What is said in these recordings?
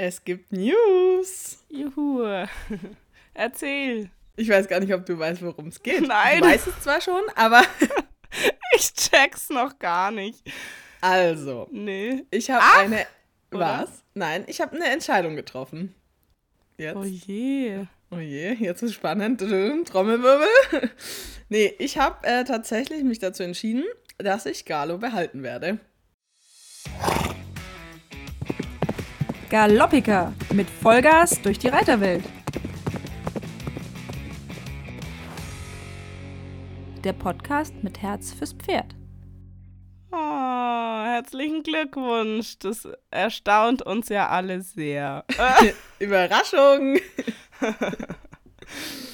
Es gibt News. Juhu. Erzähl. Ich weiß gar nicht, ob du weißt, worum es geht. Nein. Du weißt es zwar schon, aber. ich check's noch gar nicht. Also. Nee. Ich habe eine. oder? Was? Nein, ich habe eine Entscheidung getroffen. Jetzt. Oh je. Oh je, jetzt ist spannend. Trommelwirbel. nee, ich habe äh, tatsächlich mich dazu entschieden, dass ich Galo behalten werde. Galoppiker mit Vollgas durch die Reiterwelt. Der Podcast mit Herz fürs Pferd. Oh, herzlichen Glückwunsch. Das erstaunt uns ja alle sehr. Überraschung!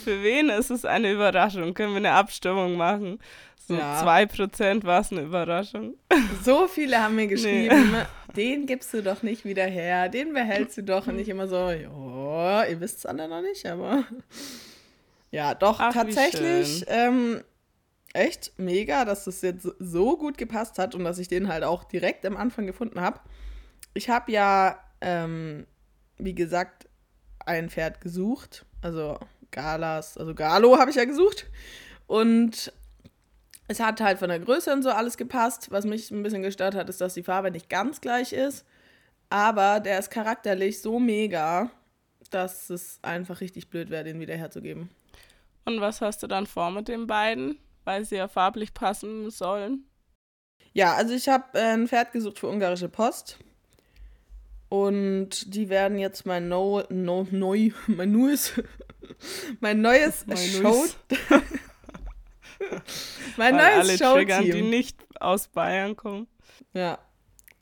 Für wen ist es eine Überraschung? Können wir eine Abstimmung machen? So Ja. 2% war es eine Überraschung. So viele haben mir geschrieben, den gibst du doch nicht wieder her, den behältst du doch. Und ich immer so, ja, ihr wisst es alle noch nicht, aber. Ja, doch, Ach, tatsächlich ähm, echt mega, dass das jetzt so gut gepasst hat und dass ich den halt auch direkt am Anfang gefunden habe. Ich habe ja, ähm, wie gesagt, ein Pferd gesucht, also Galas, also Galo habe ich ja gesucht. Und es hat halt von der Größe und so alles gepasst. Was mich ein bisschen gestört hat, ist, dass die Farbe nicht ganz gleich ist. Aber der ist charakterlich so mega, dass es einfach richtig blöd wäre, den wieder herzugeben. Und was hast du dann vor mit den beiden? Weil sie ja farblich passen sollen. Ja, also ich habe äh, ein Pferd gesucht für ungarische Post. Und die werden jetzt mein no, no, neu, mein neues, mein neues Show, neues. Mein Weil neues alle triggern, die nicht aus Bayern kommen. Ja.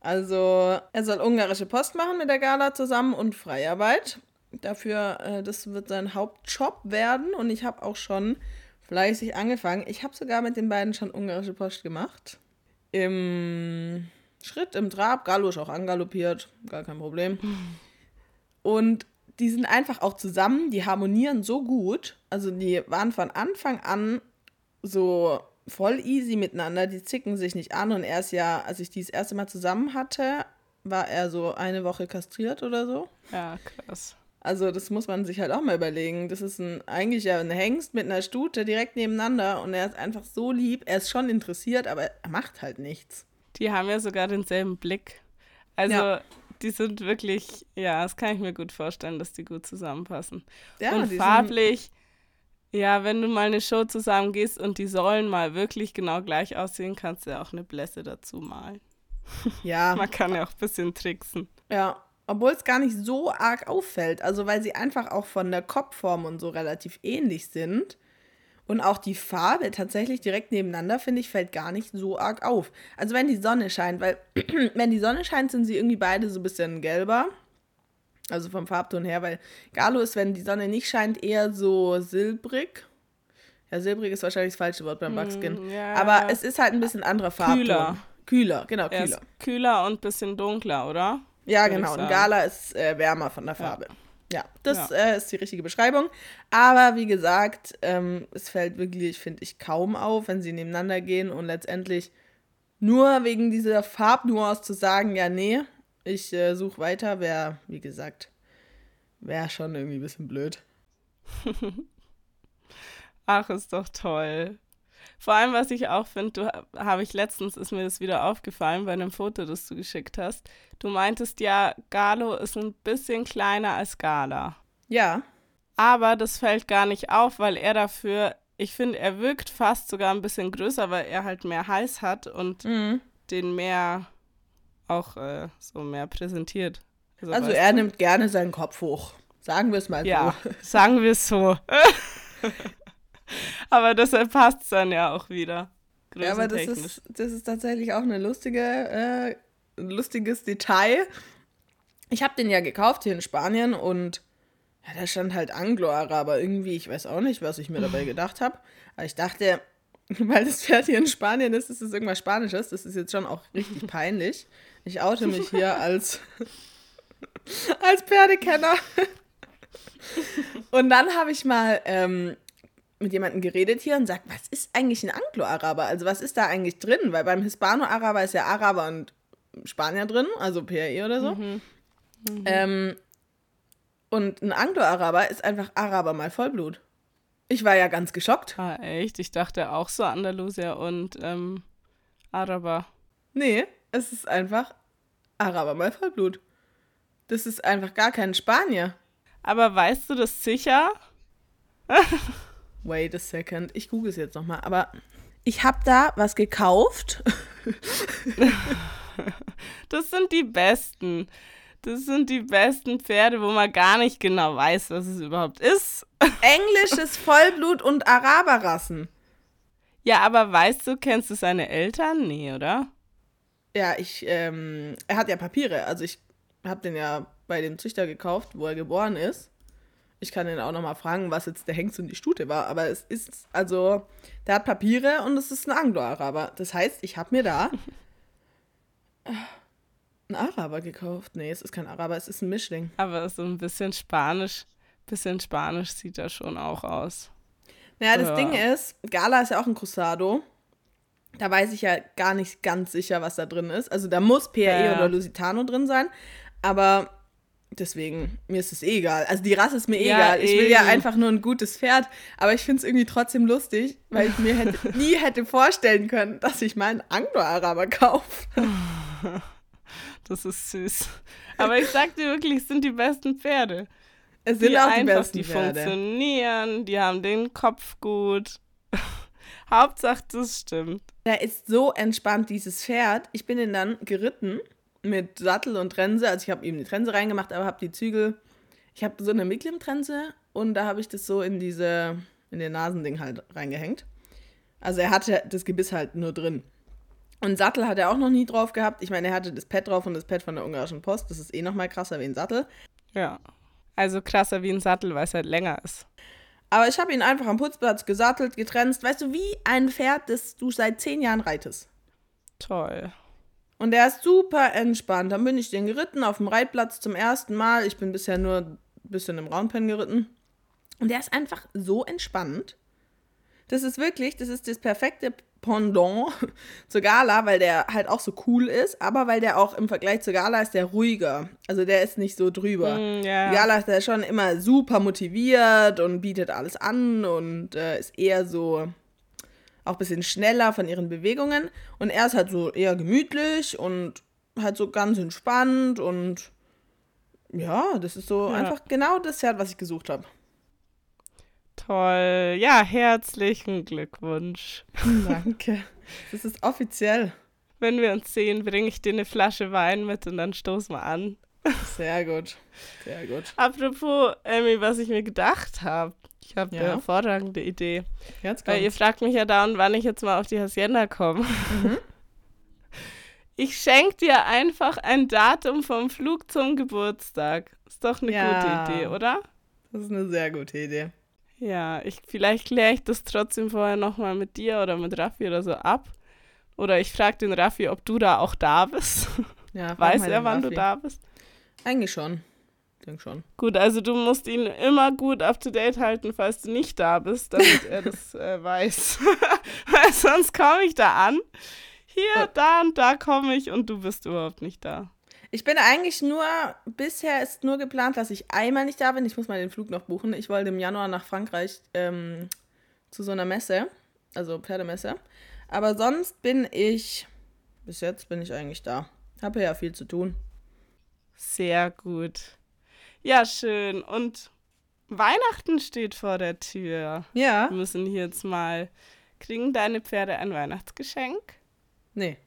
Also, er soll ungarische Post machen mit der Gala zusammen und Freiarbeit. Dafür, äh, das wird sein Hauptjob werden und ich habe auch schon fleißig angefangen. Ich habe sogar mit den beiden schon ungarische Post gemacht. Im Schritt, im Trab. Galo ist auch angaloppiert, gar kein Problem. Und die sind einfach auch zusammen, die harmonieren so gut. Also die waren von Anfang an so voll easy miteinander, die zicken sich nicht an und er ist ja, als ich die das erste Mal zusammen hatte, war er so eine Woche kastriert oder so. Ja, krass. Also das muss man sich halt auch mal überlegen. Das ist ein, eigentlich ja ein Hengst mit einer Stute direkt nebeneinander und er ist einfach so lieb. Er ist schon interessiert, aber er macht halt nichts. Die haben ja sogar denselben Blick. Also, Ja. die sind wirklich, ja, das kann ich mir gut vorstellen, dass die gut zusammenpassen. Ja, und farblich, ja, wenn du mal eine Show zusammen gehst und die sollen mal wirklich genau gleich aussehen, kannst du ja auch eine Blässe dazu malen. Ja, Man kann ja auch ein bisschen tricksen. ja. Obwohl es gar nicht so arg auffällt. Also weil sie einfach auch von der Kopfform und so relativ ähnlich sind. Und auch die Farbe tatsächlich direkt nebeneinander, finde ich, fällt gar nicht so arg auf. Also wenn die Sonne scheint, weil wenn die Sonne scheint, sind sie irgendwie beide so ein bisschen gelber. Also vom Farbton her, weil Galo ist, wenn die Sonne nicht scheint, eher so silbrig. Ja, silbrig ist wahrscheinlich das falsche Wort beim Buckskin. Hm, ja. Aber es ist halt ein bisschen anderer Farbton. Kühler. Kühler, genau, Er kühler. ist kühler und ein bisschen dunkler, oder? Ja, würde genau. Und. Gala ist äh, wärmer von der Farbe. Ja, das Ja. Äh, ist die richtige Beschreibung. Aber wie gesagt, ähm, es fällt wirklich, finde ich, kaum auf, wenn sie nebeneinander gehen und letztendlich nur wegen dieser Farbnuance zu sagen, ja, nee, ich äh, suche weiter, wäre, wie gesagt, wäre schon irgendwie ein bisschen blöd. Ach, ist doch toll. Vor allem, was ich auch finde, du habe ich letztens, ist mir das wieder aufgefallen bei einem Foto, das du geschickt hast. Du meintest ja, Galo ist ein bisschen kleiner als Gala. Ja, Aber das fällt gar nicht auf, weil er dafür, ich finde, er wirkt fast sogar ein bisschen größer, weil er halt mehr Hals hat und mhm. den mehr auch äh, so mehr präsentiert. also weißt er nimmt gerne seinen Kopf hoch. Sagen wir es mal Ja, so. sagen wir es so. aber deshalb passt es dann ja auch wieder. Ja, aber das ist, das ist tatsächlich auch eine lustige, äh, ein lustiges Detail. Ich habe den ja gekauft hier in Spanien und ja, da stand halt Anglo-Araber irgendwie. Ich weiß auch nicht, was ich mir dabei gedacht habe. Aber ich dachte, weil das Pferd hier in Spanien ist, ist es irgendwas Spanisches. Das ist jetzt schon auch richtig peinlich. Ich oute mich hier als, als Pferdekenner. Und dann habe ich mal ähm, mit jemandem geredet hier und sagt, was ist eigentlich ein Anglo-Araber? Also was ist da eigentlich drin? Weil beim Hispano-Araber ist ja Araber und Spanier drin, also PRE oder so. Ähm, Und ein Anglo-Araber ist einfach Araber mal Vollblut. Ich war ja ganz geschockt. Ah, echt? Ich dachte auch so Andalusier und ähm, Araber. Nee, es ist einfach Araber mal Vollblut. Das ist einfach gar kein Spanier. Aber weißt du das sicher? Wait a second. Ich google es jetzt nochmal. Aber ich habe da was gekauft. Das sind die besten. Das sind die besten Pferde, wo man gar nicht genau weiß, was es überhaupt ist. Englisches Vollblut und Araberrassen. Ja, aber weißt du, kennst du seine Eltern? Nee, oder? Ja, ich, ähm, er hat ja Papiere. Also ich habe den ja bei dem Züchter gekauft, wo er geboren ist. Ich kann ihn auch nochmal fragen, was jetzt der Hengst und die Stute war. Aber es ist, also, der hat Papiere und es ist ein Anglo-Araber. Das heißt, ich habe mir da einen Araber gekauft. Nee, es ist kein Araber, es ist ein Mischling. Aber so ein bisschen Spanisch, bisschen Spanisch sieht er schon auch aus. Naja, das Ja. Ding ist, Gala ist ja auch ein Cruzado. Da weiß ich ja gar nicht ganz sicher, was da drin ist. Also da muss PRE Ja, ja. oder Lusitano drin sein. Aber deswegen, mir ist es eh egal. Also die Rasse ist mir eh Ja, egal. Ich will ja einfach nur ein gutes Pferd. Aber ich finde es irgendwie trotzdem lustig, weil ich mir hätte, nie hätte vorstellen können, dass ich mal einen Anglo-Araber kaufe. Das ist süß. Aber ich sag dir wirklich, es sind die besten Pferde. Es sind die auch die einfach, besten die Pferde. funktionieren, die haben den Kopf gut. Hauptsache, das stimmt. Der ist so entspannt, dieses Pferd. Ich bin ihn dann geritten mit Sattel und Trense. Also ich habe ihm die Trense reingemacht, aber habe die Zügel. Ich habe so eine Miklim-Trense und da habe ich das so in diese, in den Nasending halt reingehängt. Also er hatte das Gebiss halt nur drin. Und Sattel hat er auch noch nie drauf gehabt. Ich meine, er hatte das Pad drauf und das Pad von der ungarischen Post. Das ist eh noch mal krasser wie ein Sattel. Ja. Also krasser wie ein Sattel, weil es halt länger ist. Aber ich habe ihn einfach am Putzplatz gesattelt, getrennt. Weißt du, wie ein Pferd, das du seit zehn Jahren reitest. Toll. Und der ist super entspannt. Dann bin ich den geritten auf dem Reitplatz zum ersten Mal. Ich bin bisher nur ein bisschen im Roundpen geritten. Und der ist einfach so entspannt. Das ist wirklich, das ist das perfekte Pendant zur Gala, weil der halt auch so cool ist, aber weil der auch im Vergleich zur Gala ist der ruhiger. Also der ist nicht so drüber. Mm. Die Gala ist ja schon immer super motiviert und bietet alles an und äh, ist eher so auch ein bisschen schneller von ihren Bewegungen. Und er ist halt so eher gemütlich und halt so ganz entspannt und ja, das ist so Ja. einfach genau das Pferd, was ich gesucht habe. Toll. Ja, herzlichen Glückwunsch. Danke. Das ist offiziell. Wenn wir uns sehen, bringe ich dir eine Flasche Wein mit und dann stoßen wir an. Sehr gut. Sehr gut. Apropos, Emmy, was ich mir gedacht habe. Ich habe eine Ja? hervorragende Idee. Jetzt Weil ihr kommt's. fragt mich ja dauernd, wann ich jetzt mal auf die Hacienda komme. Mhm. Ich schenke dir einfach ein Datum vom Flug zum Geburtstag. Ist doch eine Ja. gute Idee, oder? Das ist eine sehr gute Idee. Ja, ich, vielleicht kläre ich das trotzdem vorher nochmal mit dir oder mit Raffi oder so ab. Oder ich frage den Raffi, ob du da auch da bist. Ja, Weiß er, wann du Raffi. da bist? Eigentlich schon. Ich denke schon. Gut, also du musst ihn immer gut up to date halten, falls du nicht da bist, damit er das äh, weiß. Weil sonst komme ich da an. Hier, Äh. da und da komme ich und du bist überhaupt nicht da. Ich bin eigentlich nur, bisher ist nur geplant, dass ich einmal nicht da bin. Ich muss mal den Flug noch buchen. Ich wollte im Januar nach Frankreich ähm, zu so einer Messe, also Pferdemesse. Aber sonst bin ich, bis jetzt bin ich eigentlich da. Habe ja viel zu tun. Sehr gut. Ja, schön. Und Weihnachten steht vor der Tür. Ja? Wir müssen hier jetzt mal. Kriegen deine Pferde ein Weihnachtsgeschenk? Nee.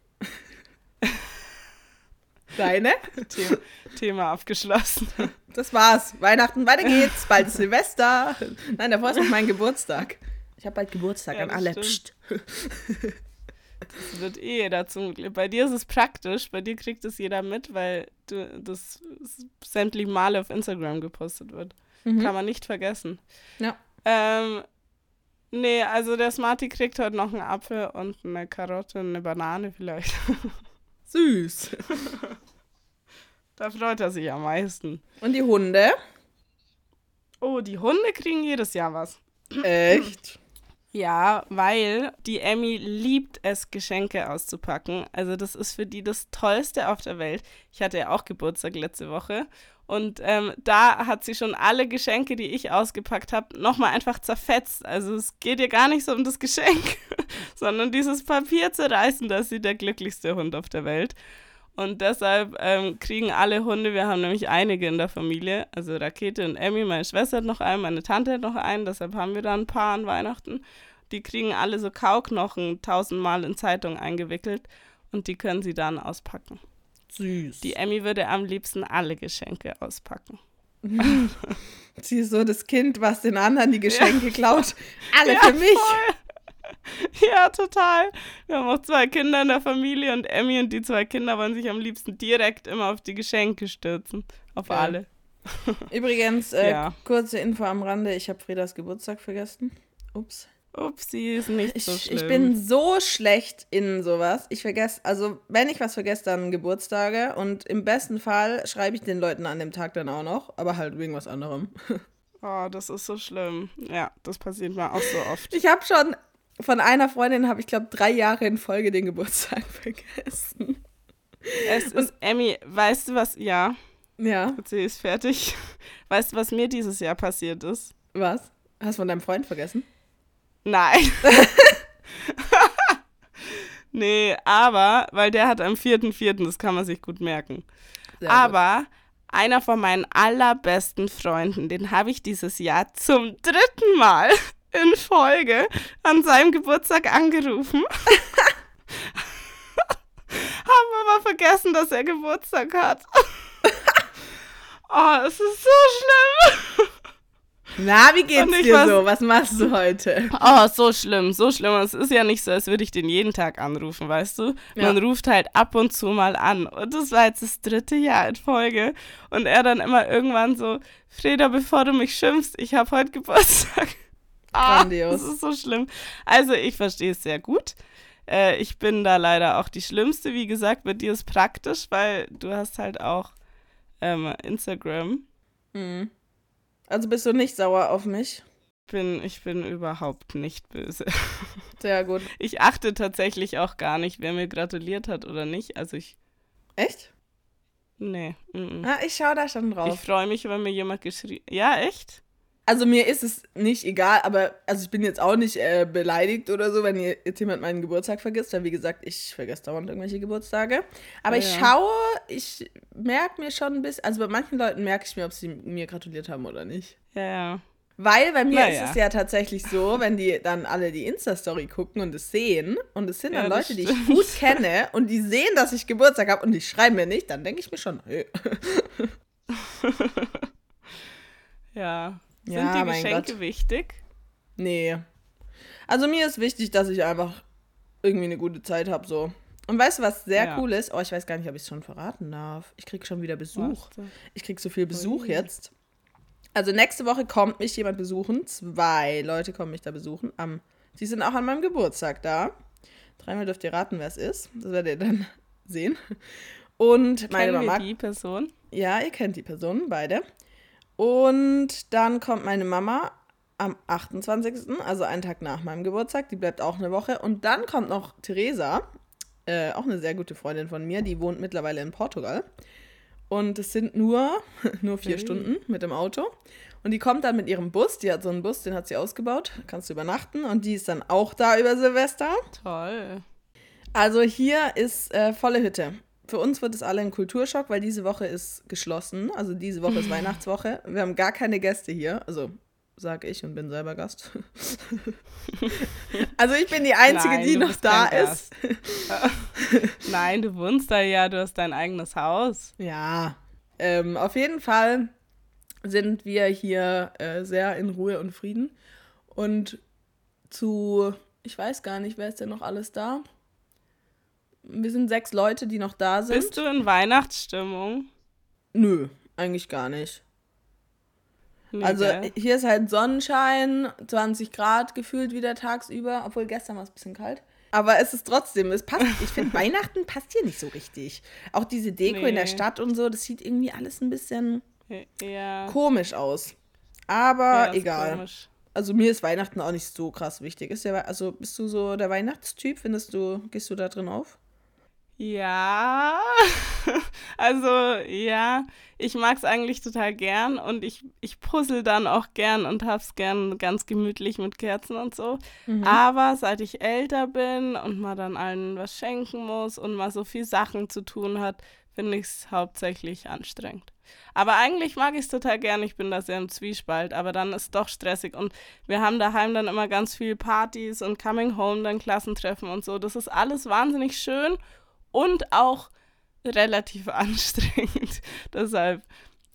Deine? Thema, Thema abgeschlossen. Das war's. Weihnachten, weiter geht's. Bald ist Silvester. Nein, davor ist noch mein Geburtstag. Ich habe bald Geburtstag Ja, an alle. Das wird eh jeder zum Glück. Bei dir ist es praktisch, bei dir kriegt es jeder mit, weil du, das sämtliche Male auf Instagram gepostet wird. Mhm. Kann man nicht vergessen. Ja. Ähm, nee, also der Smarty kriegt heute noch einen Apfel und eine Karotte und eine Banane vielleicht. Süß. da freut er sich am meisten. Und die Hunde? Oh, die Hunde kriegen jedes Jahr was. Echt? Ja, weil die Emmy liebt es, Geschenke auszupacken. Also das ist für die das Tollste auf der Welt. Ich hatte ja auch Geburtstag letzte Woche Und ähm, da hat sie schon alle Geschenke, die ich ausgepackt habe, nochmal einfach zerfetzt. Also es geht ihr gar nicht so um das Geschenk, sondern dieses Papier zerreißen, dass sie der glücklichste Hund auf der Welt. Und deshalb ähm, kriegen alle Hunde, wir haben nämlich einige in der Familie, also Rakete und Emmy, meine Schwester hat noch einen, meine Tante hat noch einen, deshalb haben wir da ein paar an Weihnachten. Die kriegen alle so Kauknochen tausendmal in Zeitung eingewickelt und die können sie dann auspacken. Süß. Die Emmy würde am liebsten alle Geschenke auspacken. Sie ist so das Kind, was den anderen die Geschenke klaut. Alle Ja, für mich. voll. Ja, total. Wir haben auch zwei Kinder in der Familie und Emmy und die zwei Kinder wollen sich am liebsten direkt immer auf die Geschenke stürzen. Auf Geil. alle. Übrigens, äh, Ja. kurze Info am Rande, ich habe Friedas Geburtstag vergessen. Ups. Upsi, ist nicht Ich, so schlimm. ich bin so schlecht in sowas. Ich vergesse, also wenn ich was vergesse, dann Geburtstage. Und im besten Fall schreibe ich den Leuten an dem Tag dann auch noch, aber halt wegen was anderem. Oh, das ist so schlimm. Ja, das passiert mir auch so oft. Ich habe schon von einer Freundin, habe ich glaube drei Jahre in Folge den Geburtstag vergessen. Es ist, Emmy, weißt du was? Ja, Ja, sie ist fertig. Weißt du, was mir dieses Jahr passiert ist? was? Hast du von deinem Freund vergessen? Nein. nee, aber, weil der hat am 4.4., das kann man sich gut merken. Sehr gut. aber einer von meinen allerbesten Freunden, den habe ich dieses Jahr zum dritten Mal in Folge an seinem Geburtstag angerufen. Haben aber vergessen, dass er Geburtstag hat. oh, es ist so schlimm. Na, wie geht's dir weiß- so? Was machst du heute? Oh, so schlimm, so schlimm. Und Es ist ja nicht so, als würde ich den jeden Tag anrufen, weißt du? Man Ja. ruft halt ab und zu mal an. Und das war jetzt das dritte Jahr in Folge. Und er dann immer irgendwann so, Freda, bevor du mich schimpfst, ich habe heute Geburtstag. Ah, Grandios. Das ist so schlimm. Also ich verstehe es sehr gut. Äh, ich bin da leider auch die Schlimmste. Wie gesagt, bei dir ist praktisch, weil du hast halt auch ähm, Instagram. Hm. Also bist du nicht sauer auf mich? Bin, ich bin überhaupt nicht böse. Sehr gut. Ich achte tatsächlich auch gar nicht, wer mir gratuliert hat oder nicht. Also ich, Echt? nee. Mm -mm. Ah, ich schaue da schon Ich drauf. freue mich, wenn mir jemand geschrieben. Ja, echt? Also mir ist es nicht egal, aber also ich bin jetzt auch nicht äh, beleidigt oder so, wenn ihr- jetzt jemand meinen Geburtstag vergisst, weil wie gesagt, ich vergesse dauernd irgendwelche Geburtstage. Aber Ja, ich ja. schaue, ich merke mir schon ein bisschen, also bei manchen Leuten merke ich mir, ob sie mir gratuliert haben oder nicht. Ja, ja. Weil bei mir Naja. ist es ja tatsächlich so, wenn die dann alle die Insta-Story gucken und es sehen und es sind dann Ja, Leute, die ich stimmt. gut kenne und die sehen, dass ich Geburtstag habe und die schreiben mir nicht, dann denke ich mir schon, hey. Ja. Ja, Sind die mein Geschenke Gott. wichtig? Nee. Also mir ist wichtig, dass ich einfach irgendwie eine gute Zeit habe, so. Und weißt du, was sehr Ja. cool ist? Oh, ich weiß gar nicht, ob ich es schon verraten darf. Ich krieg schon wieder Besuch. Denn? Ich krieg so viel Besuch Ui. jetzt. Also nächste Woche kommt mich jemand besuchen. Zwei Leute kommen mich da besuchen. Am, die sind auch an meinem Geburtstag da. Dreimal dürft ihr raten, wer es ist. Das werdet ihr dann sehen. Und meine Kennen Mama. wir die Person? Ja, ihr kennt die Personen, beide. Und dann kommt meine Mama am 28., also einen Tag nach meinem Geburtstag. Die bleibt auch eine Woche. Und dann kommt noch Theresa, äh, auch eine sehr gute Freundin von mir. Die wohnt mittlerweile in Portugal. Und es sind nur, nur vier Ui. Stunden mit dem Auto. Und die kommt dann mit ihrem Bus. Die hat so einen Bus, den hat sie ausgebaut. Kannst du übernachten. Und die ist dann auch da über Silvester. Toll. Also hier ist äh, volle Hütte. Für uns wird es alle ein Kulturschock, weil diese Woche ist geschlossen. Also diese Woche ist Weihnachtswoche. Wir haben gar keine Gäste hier. Also sage ich und bin selber Gast. also ich bin die Einzige, Nein, die noch da ist. Nein, du wohnst da ja, du hast dein eigenes Haus. Ja, ähm, auf jeden Fall sind wir hier äh, sehr in Ruhe und Frieden. Und zu, ich weiß gar nicht, wer ist denn noch alles da? Wir sind sechs Leute, die noch da sind. Bist du in Weihnachtsstimmung? Nö, eigentlich gar nicht. Nee, Also hier ist halt Sonnenschein, 20 Grad gefühlt wieder tagsüber, obwohl gestern war es ein bisschen kalt. Aber es ist trotzdem, es passt. Ich finde, Weihnachten passt hier nicht so richtig. Auch diese Deko in der Nee. Stadt und so, das sieht irgendwie alles ein bisschen ja. komisch aus. Aber ja, egal. Also mir ist Weihnachten auch nicht so krass wichtig. Ist ja, also bist du so der Weihnachtstyp? Findest du, gehst du da drin auf? Ja, also ja, ich mag es eigentlich total gern und ich, ich puzzle dann auch gern und hab's gern ganz gemütlich mit Kerzen und so. Mhm. Aber seit ich älter bin und man dann allen was schenken muss und mal so viel Sachen zu tun hat, finde ich es hauptsächlich anstrengend. Aber eigentlich mag ich es total gern, ich bin da sehr im Zwiespalt, aber dann ist es doch stressig und wir haben daheim dann immer ganz viel Partys und Coming Home, dann Klassentreffen und so. Das ist alles wahnsinnig schön und auch relativ anstrengend. Deshalb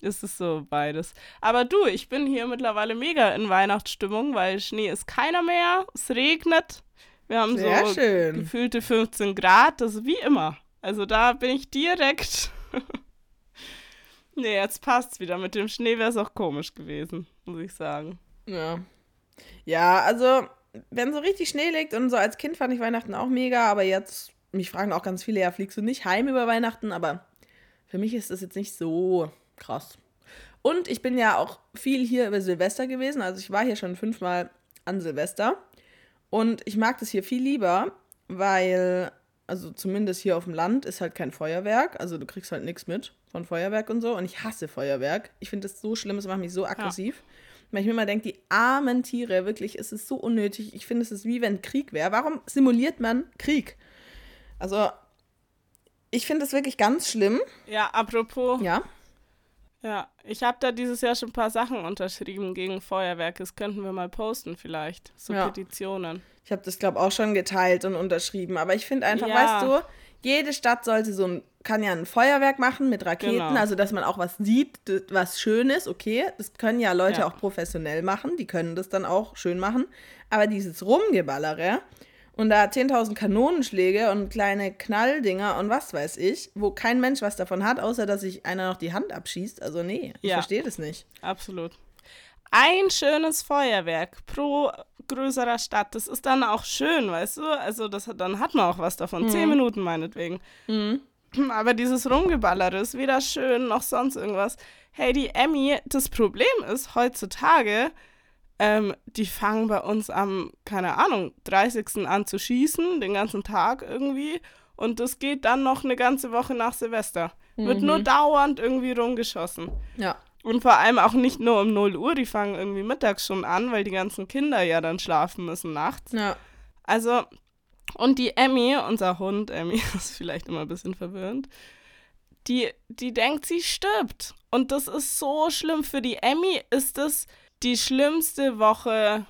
ist es so beides. Aber du, ich bin hier mittlerweile mega in Weihnachtsstimmung, weil Schnee ist keiner mehr, es regnet. Wir haben Sehr so schön. gefühlte 15 Grad, das ist wie immer. Also da bin ich direkt. nee, jetzt passt's wieder. Mit dem Schnee wäre es auch komisch gewesen, muss ich sagen. Ja. Ja, also, wenn so richtig Schnee liegt und so als Kind fand ich Weihnachten auch mega, aber jetzt, mich fragen auch ganz viele, ja, fliegst du nicht heim über Weihnachten, aber für mich ist das jetzt nicht so krass. Und ich bin ja auch viel hier über Silvester gewesen, also ich war hier schon fünfmal an Silvester und ich mag das hier viel lieber, weil, also zumindest hier auf dem Land ist halt kein Feuerwerk, also du kriegst halt nichts mit von Feuerwerk und so und ich hasse Feuerwerk. Ich finde das so schlimm, es macht mich so aggressiv. Weil ich mir immer denke, die armen Tiere, wirklich, es ist so unnötig. Ich finde, es ist wie wenn Krieg wäre. Warum simuliert man Krieg? Also, ich finde es wirklich ganz schlimm. Ja, apropos, Ja. ja, ich habe da dieses Jahr schon ein paar Sachen unterschrieben gegen Feuerwerk. Das könnten wir mal posten vielleicht. So Ja. Petitionen. Ich habe das, glaube ich, auch schon geteilt und unterschrieben. Aber ich finde einfach, Ja. weißt du, jede Stadt sollte so ein, kann ja ein Feuerwerk machen mit Raketen, Genau. also dass man auch was sieht, was schön ist, okay. Das können ja Leute Ja. auch professionell machen, die können das dann auch schön machen. Aber dieses Rumgeballere und da 10.000 Kanonenschläge und kleine Knalldinger und was weiß ich, wo kein Mensch was davon hat, außer dass sich einer noch die Hand abschießt. Also nee, ich Ja. verstehe das nicht. Absolut. Ein schönes Feuerwerk pro größerer Stadt, das ist dann auch schön, weißt du? Also das, hat- dann hat man auch was davon. Zehn Minuten meinetwegen. Aber dieses Rumgeballere ist weder schön noch sonst irgendwas. Hey, die Emmy, das Problem ist heutzutage, ähm, die fangen bei uns am, keine Ahnung, 30. an zu schießen, den ganzen Tag irgendwie. Und das geht dann noch eine ganze Woche nach Silvester. Wird nur dauernd irgendwie rumgeschossen. Ja. Und vor allem auch nicht nur um 0 Uhr, die fangen irgendwie mittags schon an, weil die ganzen Kinder ja dann schlafen müssen nachts. Ja. Also, und die Emmy, unser Hund, Emmy, ist vielleicht immer ein bisschen verwirrend, die, die denkt, sie stirbt. Und das ist so schlimm. Für die Emmy ist das die schlimmste Woche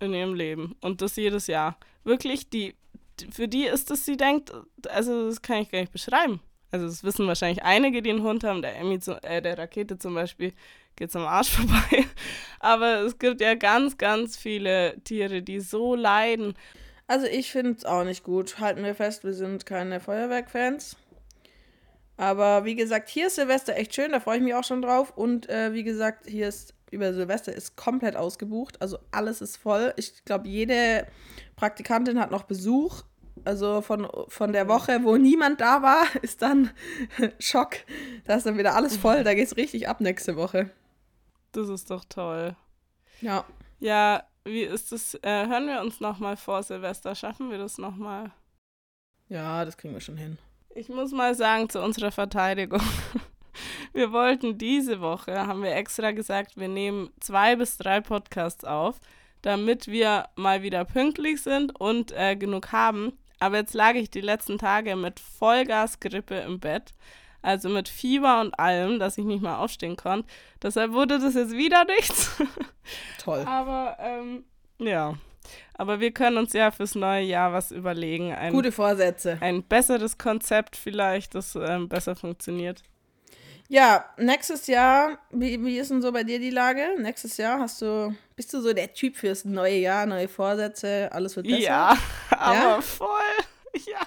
in ihrem Leben. Und das jedes Jahr. Wirklich, die, für die ist das, sie denkt, also das kann ich gar nicht beschreiben. Also das wissen wahrscheinlich einige, die einen Hund haben. Der Emmy, äh, der Rakete zum Beispiel, geht's am Arsch vorbei. Aber es gibt ja ganz, ganz viele Tiere, die so leiden. Also ich finde es auch nicht gut. Halten wir fest, wir sind keine Feuerwerkfans. Aber wie gesagt, hier ist Silvester echt schön, da freue ich mich auch schon drauf. Und äh, wie gesagt, hier ist über Silvester ist komplett ausgebucht. Also alles ist voll. Ich glaube, jede Praktikantin hat noch Besuch. Also von, von der Woche, wo niemand da war, ist dann Schock. Da ist dann wieder alles voll. Da geht es richtig ab nächste Woche. Das ist doch toll. Ja. Ja, wie ist es? Äh, hören wir uns nochmal vor Silvester. Schaffen wir das nochmal? Ja, das kriegen wir schon hin. Ich muss mal sagen, zu unserer Verteidigung. Wir wollten diese Woche, haben wir extra gesagt, wir nehmen zwei bis drei Podcasts auf, damit wir mal wieder pünktlich sind und äh, genug haben. Aber jetzt lag ich die letzten Tage mit Vollgasgrippe im Bett. Also mit Fieber und allem, dass ich nicht mal aufstehen konnte. Deshalb wurde das jetzt wieder nichts. Toll. Aber ähm, ja. Aber wir können uns ja fürs neue Jahr was überlegen. Ein, Gute Vorsätze. ein besseres Konzept vielleicht, das ähm, besser funktioniert. Ja, nächstes Jahr, wie, wie ist denn so bei dir die Lage? Nächstes Jahr hast du, bist du so der Typ fürs neue Jahr, neue Vorsätze, alles wird besser? Ja, aber Ja? voll. Ja,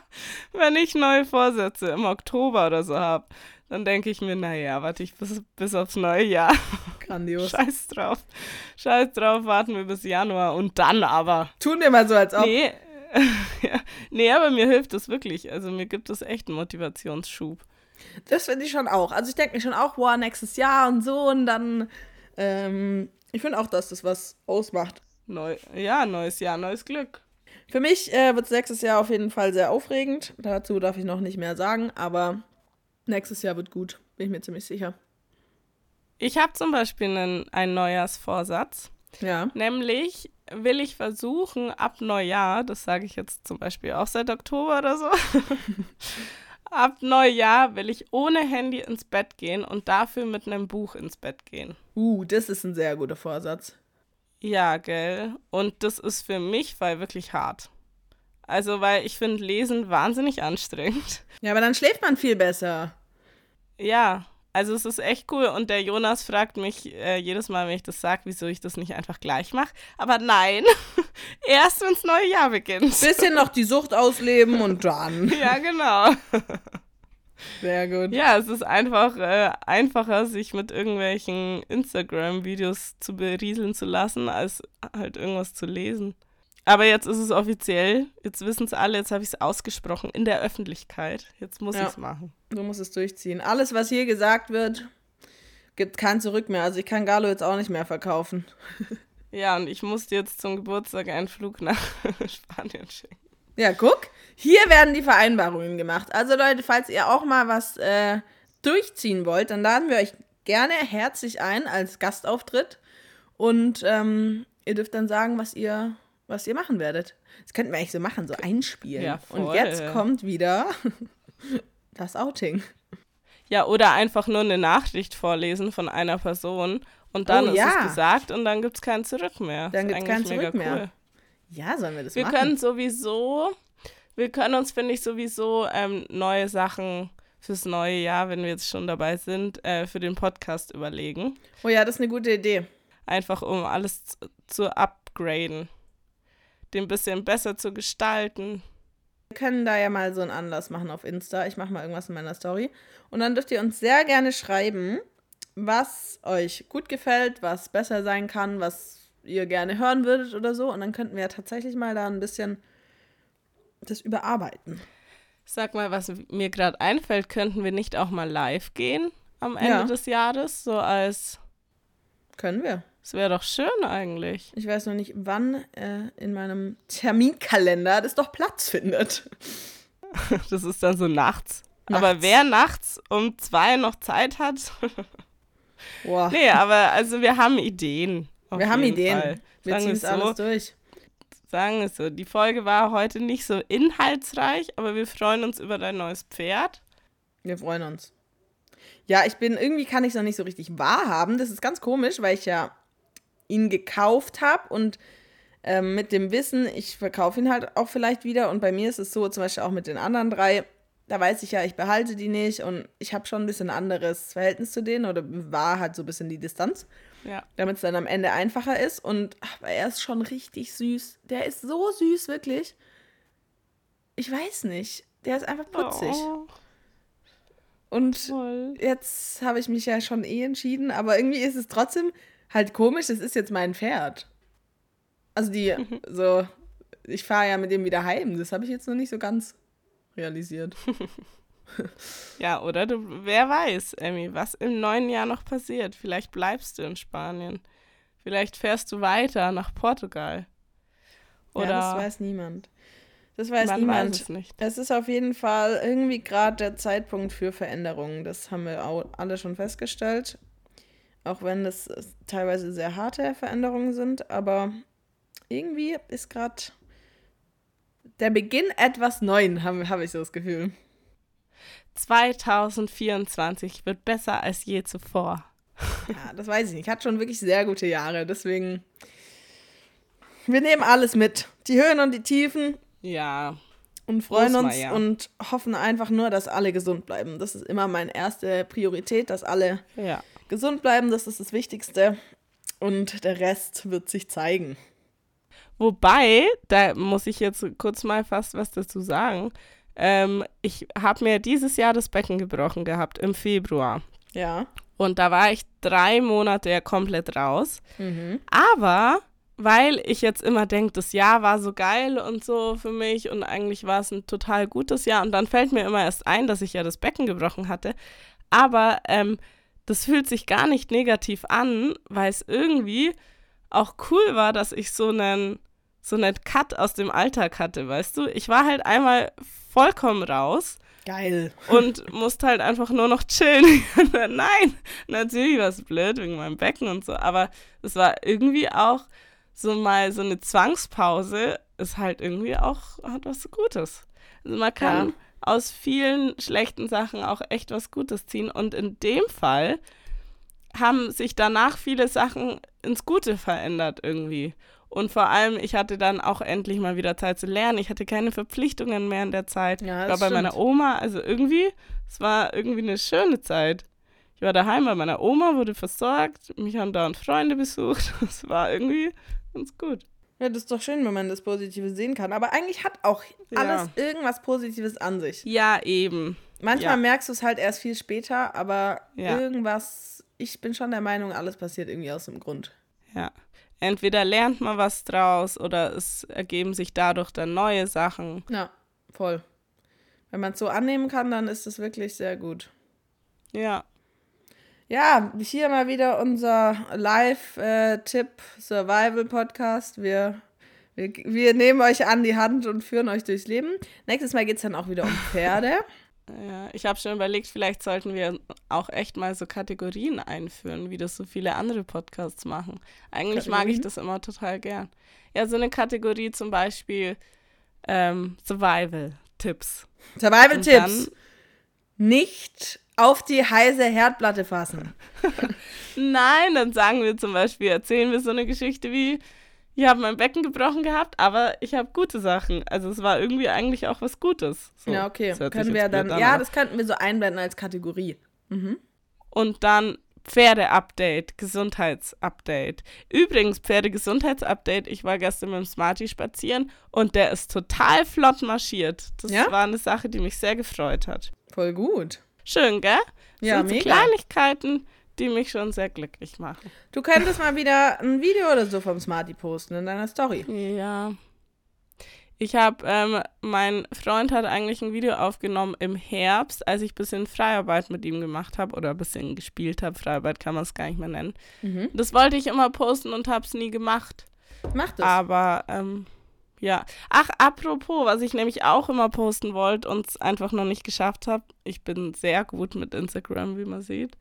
wenn ich neue Vorsätze im Oktober oder so habe, dann denke ich mir, naja, warte ich bis, bis aufs neue Jahr. Grandios. Scheiß drauf. Scheiß drauf, warten wir bis Januar und dann aber. Tun wir mal so, als ob. Nee. ja. nee, aber mir hilft das wirklich. Also mir gibt es echt einen Motivationsschub. Das finde ich schon auch. Also ich denke mir schon auch, wow, nächstes Jahr und so und dann, ähm, ich finde auch, dass das was ausmacht. Neu, ja, neues Jahr, neues Glück. Für mich äh, wird nächstes Jahr auf jeden Fall sehr aufregend. Dazu darf ich noch nicht mehr sagen, aber nächstes Jahr wird gut, bin ich mir ziemlich sicher. Ich habe zum Beispiel einen, einen Neujahrsvorsatz. Ja. Nämlich will ich versuchen, ab Neujahr, das sage ich jetzt zum Beispiel auch seit Oktober oder so, ab Neujahr will ich ohne Handy ins Bett gehen und dafür mit einem Buch ins Bett gehen. Uh, das ist ein sehr guter Vorsatz. Ja, gell. Und das ist für mich weil wirklich hart. Also, weil ich finde Lesen wahnsinnig anstrengend. Ja, aber dann schläft man viel besser. Ja, also es ist echt cool. Und der Jonas fragt mich äh, jedes Mal, wenn ich das sage, wieso ich das nicht einfach gleich mache. Aber nein, erst wenn das neue Jahr beginnt. Bisschen noch die Sucht ausleben und dann. Ja, genau. Sehr gut. Ja, es ist einfach äh, einfacher, sich mit irgendwelchen Instagram-Videos zu berieseln zu lassen, als halt irgendwas zu lesen. Aber jetzt ist es offiziell, jetzt wissen es alle, jetzt habe ich es ausgesprochen in der Öffentlichkeit. Jetzt muss Ja. ich es machen. Du musst es durchziehen. Alles, was hier gesagt wird, gibt kein Zurück mehr. Also ich kann Galo jetzt auch nicht mehr verkaufen. Ja, und ich musste jetzt zum Geburtstag einen Flug nach Spanien schicken. Ja, guck. Hier werden die Vereinbarungen gemacht. Also Leute, falls ihr auch mal was äh, durchziehen wollt, dann laden wir euch gerne herzlich ein als Gastauftritt. Und ähm, ihr dürft dann sagen, was ihr, was ihr machen werdet. Das könnten wir eigentlich so machen, so einspielen. Ja, Und jetzt kommt wieder das Outing. Ja, oder einfach nur eine Nachricht vorlesen von einer Person und dann Oh, ist ja. es gesagt und dann gibt es kein Zurück mehr. Dann Ist gibt's kein Zurück mehr. Ja, sollen wir das Wir machen? können sowieso, wir können uns, finde ich, sowieso ähm, neue Sachen fürs neue Jahr, wenn wir jetzt schon dabei sind, äh, für den Podcast überlegen. oh ja, das ist eine gute Idee. Einfach um alles zu, zu upgraden. Den ein bisschen besser zu gestalten. Wir können da ja mal so einen Anlass machen auf Insta. Ich mache mal irgendwas in meiner Story. Und dann dürft ihr uns sehr gerne schreiben, was euch gut gefällt, was besser sein kann, was ihr gerne hören würdet oder so. Und dann könnten wir ja tatsächlich mal da ein bisschen das überarbeiten. Sag mal, was mir gerade einfällt, könnten wir nicht auch mal live gehen am Ende Ja. des Jahres? So als, Können wir. es wäre doch schön eigentlich. Ich weiß noch nicht, wann äh, in meinem Terminkalender das doch Platz findet. Das ist dann so nachts. Nachts. Aber wer nachts um zwei noch Zeit hat, Boah. nee, aber also wir haben Ideen. wir haben Ideen. Fall. Wir Sagen ziehen es es alles so. durch. Sagen wir es so. Die Folge war heute nicht so inhaltsreich, aber wir freuen uns über dein neues Pferd. Wir freuen uns. Ja, ich bin, irgendwie kann ich es noch nicht so richtig wahrhaben. Das ist ganz komisch, weil ich ja ihn gekauft habe und ähm, mit dem Wissen, ich verkaufe ihn halt auch vielleicht wieder. Und bei mir ist es so, zum Beispiel auch mit den anderen drei, da weiß ich ja, ich behalte die nicht und ich habe schon ein bisschen anderes Verhältnis zu denen oder war halt so ein bisschen die Distanz, Ja. damit es dann am Ende einfacher ist. Und aber er ist schon richtig süß. Der ist so süß, wirklich. Ich weiß nicht. Der ist einfach putzig. Oh, Und toll. jetzt habe ich mich ja schon eh entschieden, aber irgendwie ist es trotzdem halt komisch, das ist jetzt mein Pferd. Also die, so, ich fahre ja mit dem wieder heim, das habe ich jetzt noch nicht so ganz realisiert. Ja, oder du, wer weiß, Emmy, was im neuen Jahr noch passiert. Vielleicht bleibst du in Spanien. Vielleicht fährst du weiter nach Portugal. Oder ja, das weiß niemand. Das weiß man niemand. weiß es nicht. Es ist auf jeden Fall irgendwie gerade der Zeitpunkt für Veränderungen. Das haben wir auch alle schon festgestellt. Auch wenn das äh, teilweise sehr harte Veränderungen sind. Aber irgendwie ist gerade der Beginn etwas Neuen, habe hab ich so das Gefühl. 2024 wird besser als je zuvor. Ja, das weiß ich nicht. Hat schon wirklich sehr gute Jahre. Deswegen, wir nehmen alles mit. Die Höhen und die Tiefen. Ja, und freuen uns ja. und hoffen einfach nur, dass alle gesund bleiben. Das ist immer meine erste Priorität, dass alle ja. gesund bleiben. Das ist das Wichtigste. Und der Rest wird sich zeigen. Wobei, da muss ich jetzt kurz mal fast was dazu sagen. Ähm, ich habe mir dieses Jahr das Becken gebrochen gehabt im Februar. Ja. Und da war ich drei Monate ja komplett raus. Mhm. Aber weil ich jetzt immer denke, das Jahr war so geil und so für mich und eigentlich war es ein total gutes Jahr und dann fällt mir immer erst ein, dass ich ja das Becken gebrochen hatte. Aber ähm, das fühlt sich gar nicht negativ an, weil es irgendwie auch cool war, dass ich so einen so einen Cut aus dem Alltag hatte, weißt du? Ich war halt einmal vollkommen raus Geil. und musste halt einfach nur noch chillen. Nein, natürlich war es blöd wegen meinem Becken und so, aber es war irgendwie auch so mal so eine Zwangspause, ist halt irgendwie auch, hat was Gutes. Also man kann Ja. aus vielen schlechten Sachen auch echt was Gutes ziehen und in dem Fall haben sich danach viele Sachen ins Gute verändert irgendwie. Und vor allem, ich hatte dann auch endlich mal wieder Zeit zu lernen. Ich hatte keine Verpflichtungen mehr in der Zeit. Ja, ich war bei meiner. Oma, also irgendwie, es war irgendwie eine schöne Zeit. Ich war daheim bei meiner Oma, wurde versorgt, mich haben dauernd Freunde besucht. Es war irgendwie ganz gut. Ja, das ist doch schön, wenn man das Positive sehen kann. Aber eigentlich hat auch Ja. alles irgendwas Positives an sich. Ja, eben. Manchmal Ja. merkst du es halt erst viel später, aber Ja. irgendwas, ich bin schon der Meinung, alles passiert irgendwie aus dem Grund. Ja. Entweder lernt man was draus oder es ergeben sich dadurch dann neue Sachen. Ja, voll. Wenn man es so annehmen kann, dann ist es wirklich sehr gut. Ja. Ja, hier mal wieder unser Live-Tipp-Survival-Podcast. Wir, wir, wir nehmen euch an die Hand und führen euch durchs Leben. Nächstes Mal geht es dann auch wieder um Pferde. Ja, ich habe schon überlegt, vielleicht sollten wir auch echt mal so Kategorien einführen, wie das so viele andere Podcasts machen. Eigentlich mag ich Kategorien? das immer total gern. Ja, so eine Kategorie zum Beispiel ähm, Survival-Tipps. Survival-Tipps. Nicht auf die heiße Herdplatte fassen. Nein, dann sagen wir zum Beispiel, erzählen wir so eine Geschichte wie, ich habe mein Becken gebrochen gehabt, aber ich habe gute Sachen. Also es war irgendwie eigentlich auch was Gutes. So, ja, okay. Können wir dann, an, ja, das könnten wir so einblenden als Kategorie. Und dann Pferde-Update, Gesundheitsupdate. Übrigens, Pferde-Gesundheitsupdate, ich war gestern mit dem Smarty spazieren und der ist total flott marschiert. Das Ja? war eine Sache, die mich sehr gefreut hat. Voll gut. Schön, gell? Ja, Sind so mega. Kleinigkeiten, die mich schon sehr glücklich machen. Du könntest mal wieder ein Video oder so vom Smarty posten in deiner Story. Ja. Ich habe, ähm, mein Freund hat eigentlich ein Video aufgenommen im Herbst, als ich ein bisschen Freiarbeit mit ihm gemacht habe oder ein bisschen gespielt habe. Freiarbeit kann man es gar nicht mehr nennen. Mhm. Das wollte ich immer posten und habe es nie gemacht. Mach das. Aber, ähm, ja. Ach, apropos, was ich nämlich auch immer posten wollte und es einfach noch nicht geschafft habe. Ich bin sehr gut mit Instagram, wie man sieht.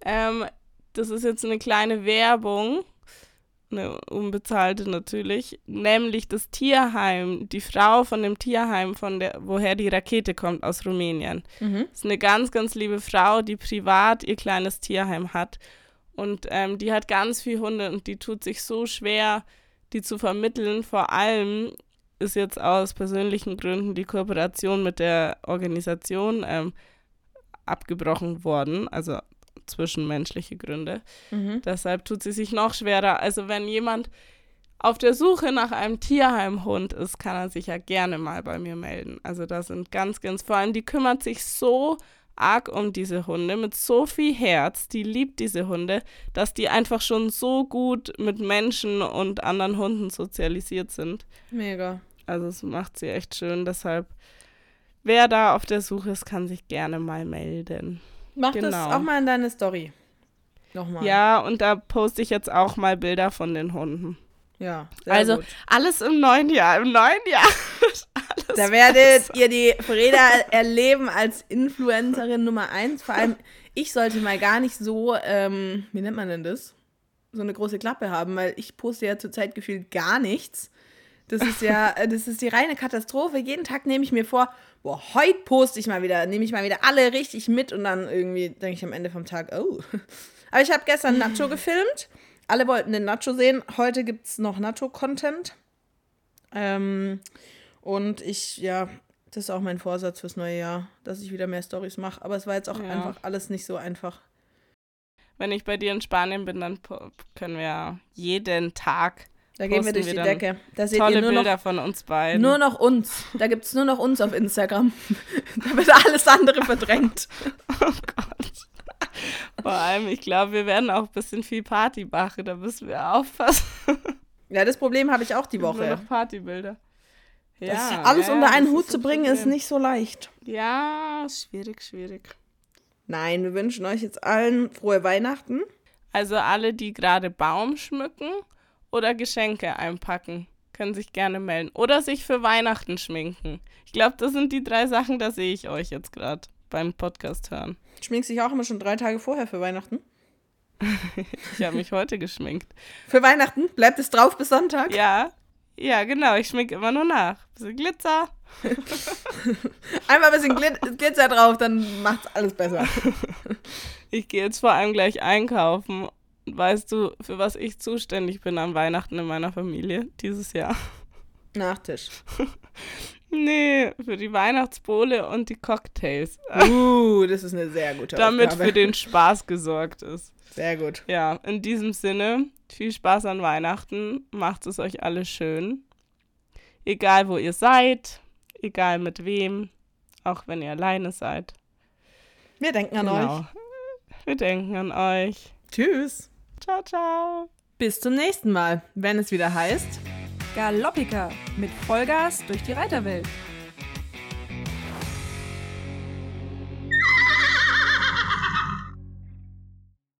Ähm, das ist jetzt eine kleine Werbung, eine unbezahlte natürlich, nämlich das Tierheim, die Frau von dem Tierheim, von der, woher die Rakete kommt, aus Rumänien. Mhm. Das ist eine ganz, ganz liebe Frau, die privat ihr kleines Tierheim hat. Und ähm, die hat ganz viele Hunde und die tut sich so schwer, die zu vermitteln. Vor allem ist jetzt aus persönlichen Gründen die Kooperation mit der Organisation ähm, abgebrochen worden, also zwischenmenschliche Gründe. Mhm. Deshalb tut sie sich noch schwerer. Also wenn jemand auf der Suche nach einem Tierheimhund ist, kann er sich ja gerne mal bei mir melden. Also da sind ganz, ganz, vor allem die kümmert sich so arg um diese Hunde mit so viel Herz, die liebt diese Hunde, dass die einfach schon so gut mit Menschen und anderen Hunden sozialisiert sind. Mega. Also es macht sie echt schön. Deshalb, wer da auf der Suche ist, kann sich gerne mal melden. Mach das Genau. auch mal in deine Story. Nochmal. Ja, und da poste ich jetzt auch mal Bilder von den Hunden. Ja. sehr Also gut. alles im neuen Jahr. Im neuen Jahr. alles Da werdet besser. ihr die Freda erleben als Influencerin Nummer eins. Vor allem, ich sollte mal gar nicht so, ähm, wie nennt man denn das? So eine große Klappe haben, weil ich poste ja zurzeit gefühlt gar nichts. Das ist ja, das ist die reine Katastrophe. Jeden Tag nehme ich mir vor, boah, heute poste ich mal wieder, nehme ich mal wieder alle richtig mit und dann irgendwie denke ich am Ende vom Tag, oh. Aber ich habe gestern Nacho gefilmt. Alle wollten den Nacho sehen. Heute gibt es noch Nacho-Content. Ähm, und ich, ja, das ist auch mein Vorsatz fürs neue Jahr, dass ich wieder mehr Stories mache. Aber es war jetzt auch Ja. einfach alles nicht so einfach. Wenn ich bei dir in Spanien bin, dann können wir jeden Tag Da gehen wir durch wir die Decke. Da seht tolle ihr nur Bilder noch, von uns beiden. nur noch uns. Da gibt es nur noch uns auf Instagram. da wird alles andere verdrängt. oh Gott. Vor allem, ich glaube, wir werden auch ein bisschen viel Party machen. Da müssen wir aufpassen. Ja, das Problem habe ich auch die Nur Woche. noch Partybilder. Ja, das alles ja, unter einen Hut ist zu bringen, ist Problem. nicht so leicht. Ja, schwierig, schwierig. Nein, wir wünschen euch jetzt allen frohe Weihnachten. Also alle, die gerade Baum schmücken oder Geschenke einpacken, können sich gerne melden. Oder sich für Weihnachten schminken. Ich glaube, das sind die drei Sachen, da sehe ich euch jetzt gerade beim Podcast hören. Schminkst dich auch immer schon drei Tage vorher für Weihnachten? Ich habe mich heute geschminkt. Für Weihnachten? Bleibt es drauf bis Sonntag? Ja, ja, genau. Ich schminke immer nur nach. Bisschen Glitzer. Einmal ein bisschen Glit Glitzer drauf, dann macht's alles besser. Ich gehe jetzt vor allem gleich einkaufen. Weißt du, für was ich zuständig bin an Weihnachten in meiner Familie dieses Jahr? Nachtisch. Nee, für die Weihnachtsbowle und die Cocktails. Uh, das ist eine sehr gute Damit Aufgabe. für den Spaß gesorgt ist. Sehr gut. Ja, in diesem Sinne, viel Spaß an Weihnachten. Macht es euch alle schön. Egal, wo ihr seid, egal mit wem, auch wenn ihr alleine seid. Wir denken an Genau. euch. Wir denken an euch. Tschüss. Ciao, ciao. Bis zum nächsten Mal, wenn es wieder heißt. Galoppiker mit Vollgas durch die Reiterwelt.